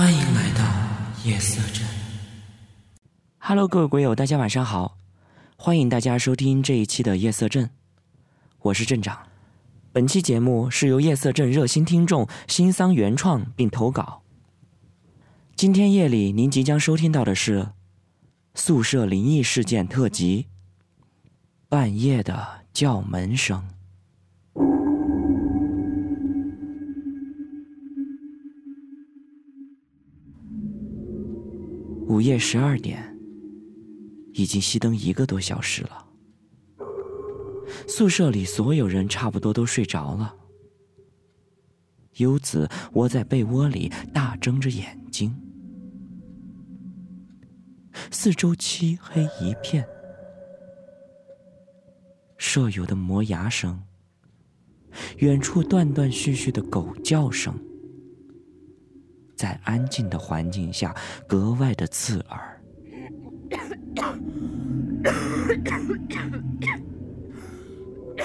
欢迎来到夜色镇。Hello，各位鬼友，大家晚上好，欢迎大家收听这一期的夜色镇，我是镇长。本期节目是由夜色镇热心听众新桑原创并投稿。今天夜里您即将收听到的是宿舍灵异事件特辑：半夜的叫门声。午夜十二点，已经熄灯一个多小时了。宿舍里所有人差不多都睡着了。优子窝在被窝里，大睁着眼睛。四周漆黑一片，舍友的磨牙声，远处断断续续的狗叫声。在安静的环境下，格外的刺耳。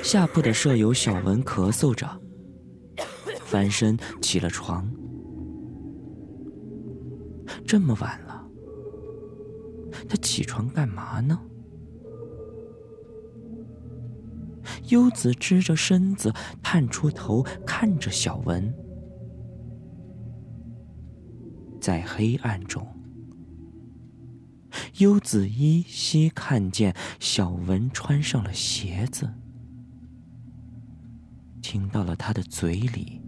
下铺的舍友小文咳嗽着，翻身起了床。这么晚了，他起床干嘛呢？优子支着身子，探出头看着小文。在黑暗中，优子依稀看见小文穿上了鞋子，听到了他的嘴里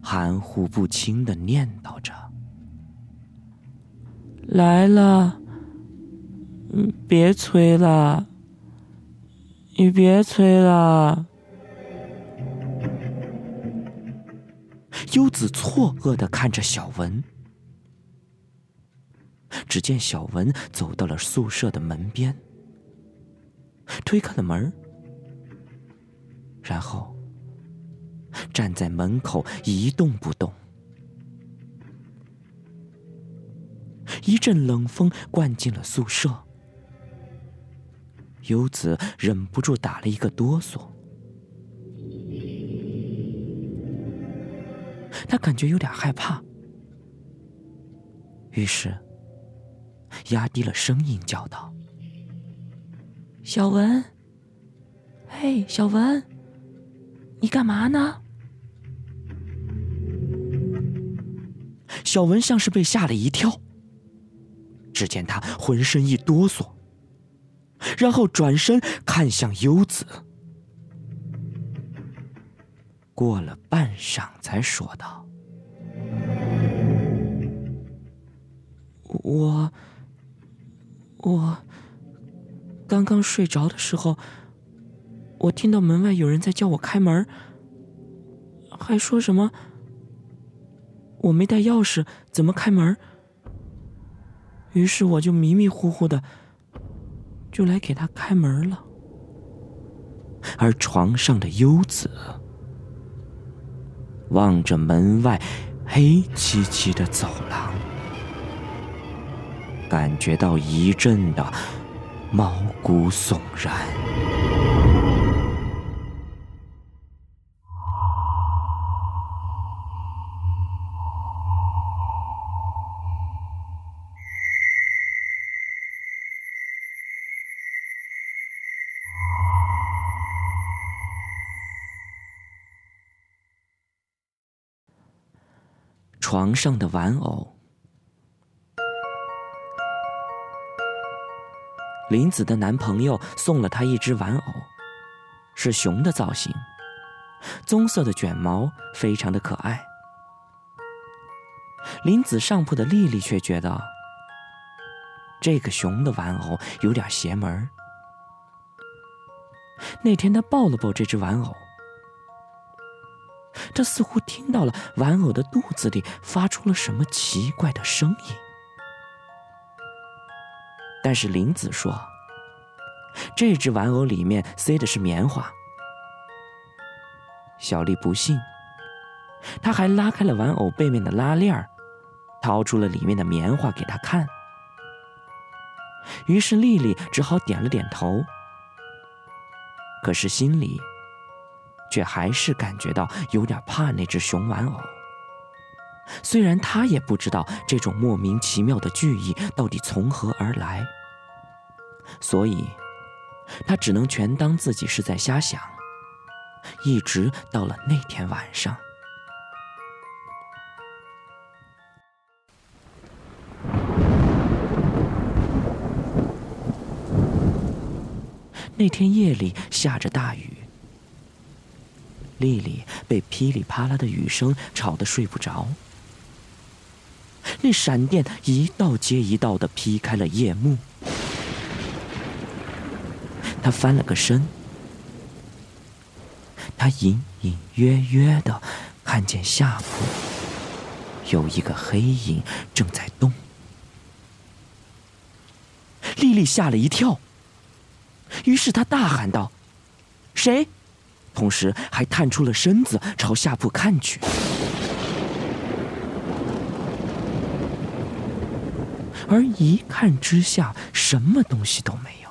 含糊不清的念叨着：“来了，嗯，别催了，你别催了。”优子错愕的看着小文。只见小文走到了宿舍的门边，推开了门然后站在门口一动不动。一阵冷风灌进了宿舍，优子忍不住打了一个哆嗦，他感觉有点害怕，于是。压低了声音叫道：“小文，嘿，小文，你干嘛呢？”小文像是被吓了一跳，只见他浑身一哆嗦，然后转身看向优子，过了半晌才说道：“我。”我刚刚睡着的时候，我听到门外有人在叫我开门，还说什么我没带钥匙，怎么开门？于是我就迷迷糊糊的就来给他开门了。而床上的优子望着门外黑漆漆的走廊。感觉到一阵的毛骨悚然。床上的玩偶。林子的男朋友送了她一只玩偶，是熊的造型，棕色的卷毛，非常的可爱。林子上铺的丽丽却觉得这个熊的玩偶有点邪门那天她抱了抱这只玩偶，她似乎听到了玩偶的肚子里发出了什么奇怪的声音。但是林子说：“这只玩偶里面塞的是棉花。”小丽不信，她还拉开了玩偶背面的拉链儿，掏出了里面的棉花给他看。于是丽丽只好点了点头，可是心里却还是感觉到有点怕那只熊玩偶，虽然他也不知道这种莫名其妙的句意到底从何而来，所以，他只能全当自己是在瞎想。一直到了那天晚上，那天夜里下着大雨。丽丽被噼里啪啦的雨声吵得睡不着，那闪电一道接一道的劈开了夜幕。他翻了个身，他隐隐约约的看见下铺有一个黑影正在动。丽丽吓了一跳，于是她大喊道：“谁？”同时还探出了身子朝下铺看去，而一看之下，什么东西都没有。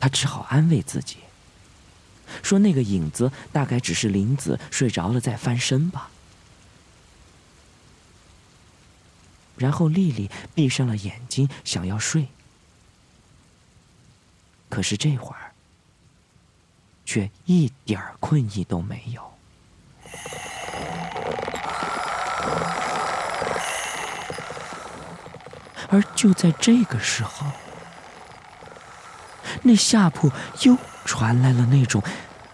他只好安慰自己，说那个影子大概只是林子睡着了再翻身吧。然后丽丽闭上了眼睛，想要睡，可是这会儿。却一点困意都没有，而就在这个时候，那下铺又传来了那种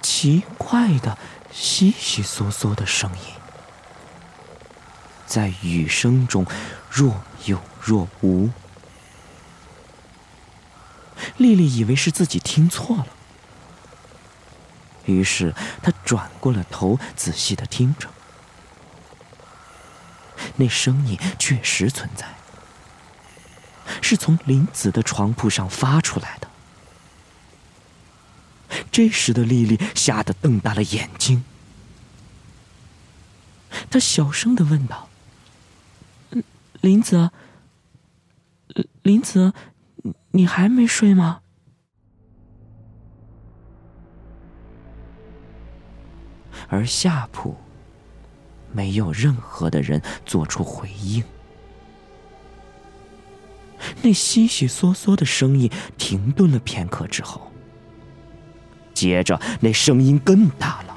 奇怪的悉悉嗦嗦的声音，在雨声中若有若无。丽丽以为是自己听错了。于是，他转过了头，仔细的听着。那声音确实存在，是从林子的床铺上发出来的。这时的丽丽吓得瞪大了眼睛，她小声的问道：“林子，林子，你还没睡吗？”而下铺没有任何的人做出回应，那悉悉嗦嗦的声音停顿了片刻之后，接着那声音更大了。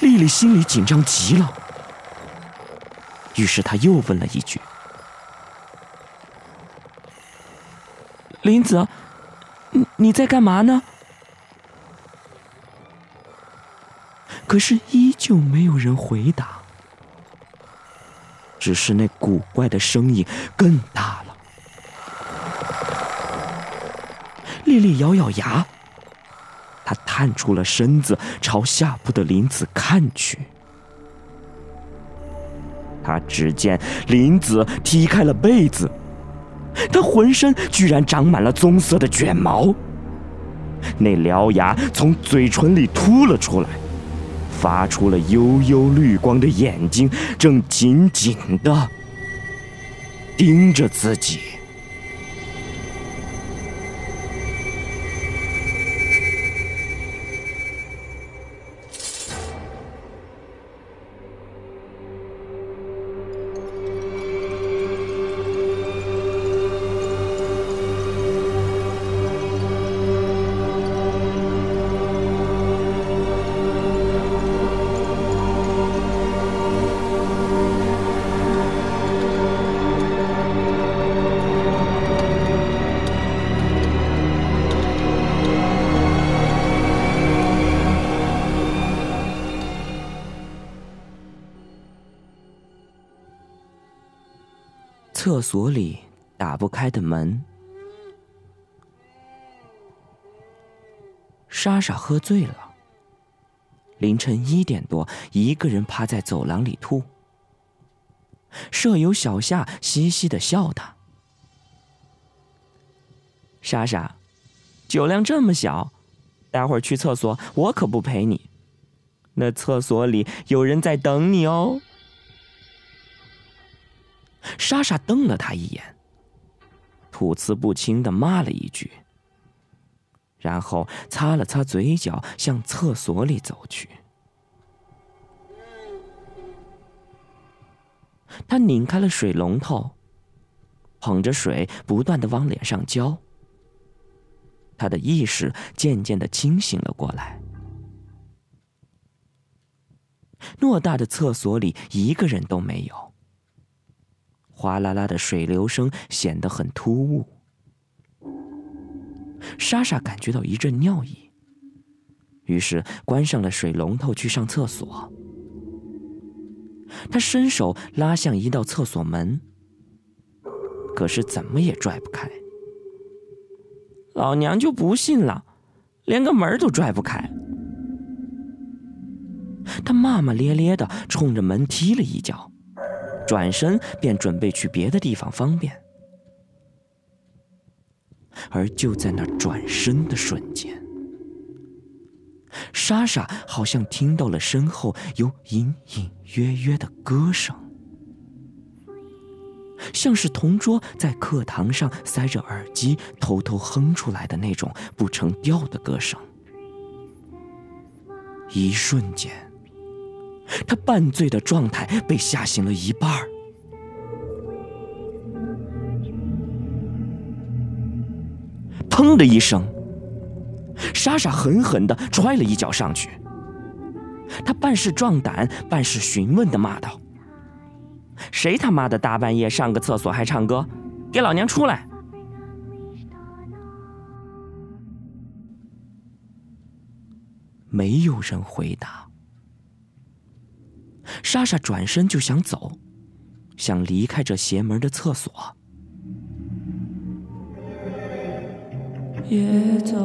丽丽心里紧张极了，于是她又问了一句：“林子，你你在干嘛呢？”可是依旧没有人回答，只是那古怪的声音更大了。丽丽咬咬牙，她探出了身子，朝下铺的林子看去。她只见林子踢开了被子，他浑身居然长满了棕色的卷毛，那獠牙从嘴唇里凸了出来。发出了幽幽绿光的眼睛，正紧紧的盯着自己。厕所里打不开的门，莎莎喝醉了。凌晨一点多，一个人趴在走廊里吐。舍友小夏嘻嘻的笑他：“莎莎，酒量这么小，待会儿去厕所，我可不陪你。那厕所里有人在等你哦。”莎莎瞪了他一眼，吐词不清的骂了一句，然后擦了擦嘴角，向厕所里走去。他拧开了水龙头，捧着水不断的往脸上浇。他的意识渐渐的清醒了过来。偌大的厕所里一个人都没有，哗啦啦的水流声显得很突兀。莎莎感觉到一阵尿意，于是关上了水龙头去上厕所。他伸手拉向一道厕所门，可是怎么也拽不开。老娘就不信了，连个门都拽不开。他骂骂咧咧的冲着门踢了一脚，转身便准备去别的地方方便。而就在那转身的瞬间，莎莎好像听到了身后有隐隐约约的歌声，像是同桌在课堂上塞着耳机偷偷哼出来的那种不成调的歌声。一瞬间，他半醉的状态被吓醒了一半儿。砰的一声，莎莎狠狠的踹了一脚上去。他半是壮胆，半是询问的骂道：“谁他妈的大半夜上个厕所还唱歌？给老娘出来！”没有人回答。莎莎转身就想走，想离开这邪门的厕所。别走，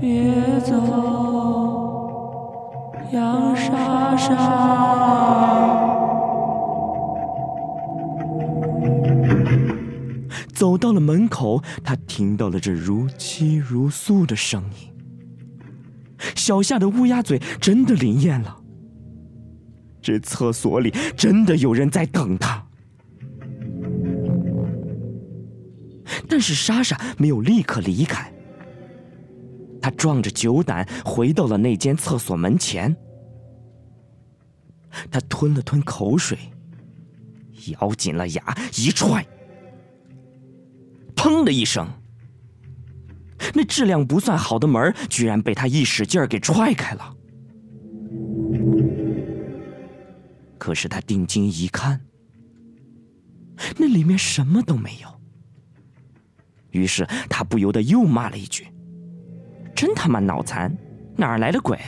别走，杨莎莎。走到了门口，他听到了这如泣如诉的声音。小夏的乌鸦嘴真的灵验了，这厕所里真的有人在等他。但是莎莎没有立刻离开，她壮着酒胆回到了那间厕所门前。她吞了吞口水，咬紧了牙，一踹，砰的一声，那质量不算好的门居然被他一使劲儿给踹开了。可是他定睛一看，那里面什么都没有。于是他不由得又骂了一句：“真他妈脑残，哪儿来的鬼？”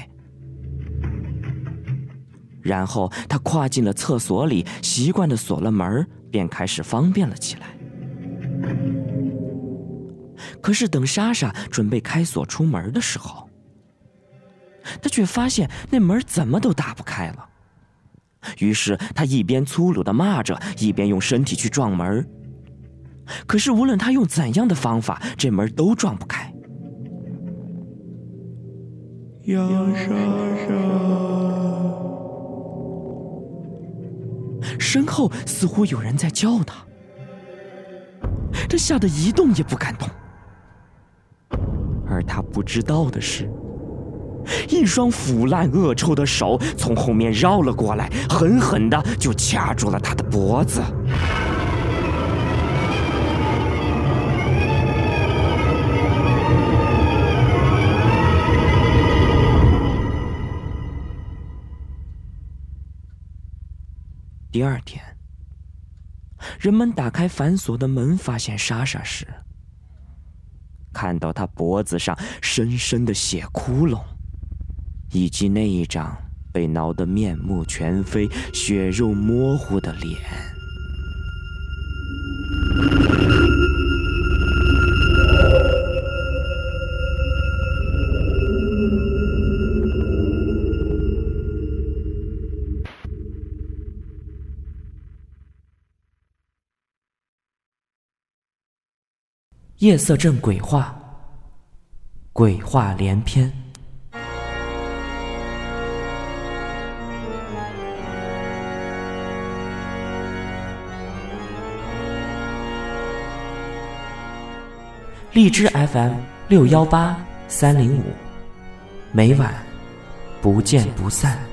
然后他跨进了厕所里，习惯的锁了门，便开始方便了起来。可是等莎莎准备开锁出门的时候，他却发现那门怎么都打不开了。于是他一边粗鲁的骂着，一边用身体去撞门。可是，无论他用怎样的方法，这门都撞不开。杨莎莎，身后似乎有人在叫他，他吓得一动也不敢动。而他不知道的是，一双腐烂恶臭的手从后面绕了过来，狠狠的就掐住了他的脖子。第二天，人们打开反锁的门，发现莎莎时，看到她脖子上深深的血窟窿，以及那一张被挠得面目全非、血肉模糊的脸。夜色镇鬼话，鬼话连篇。荔枝 FM 六幺八三零五，每晚不见不散。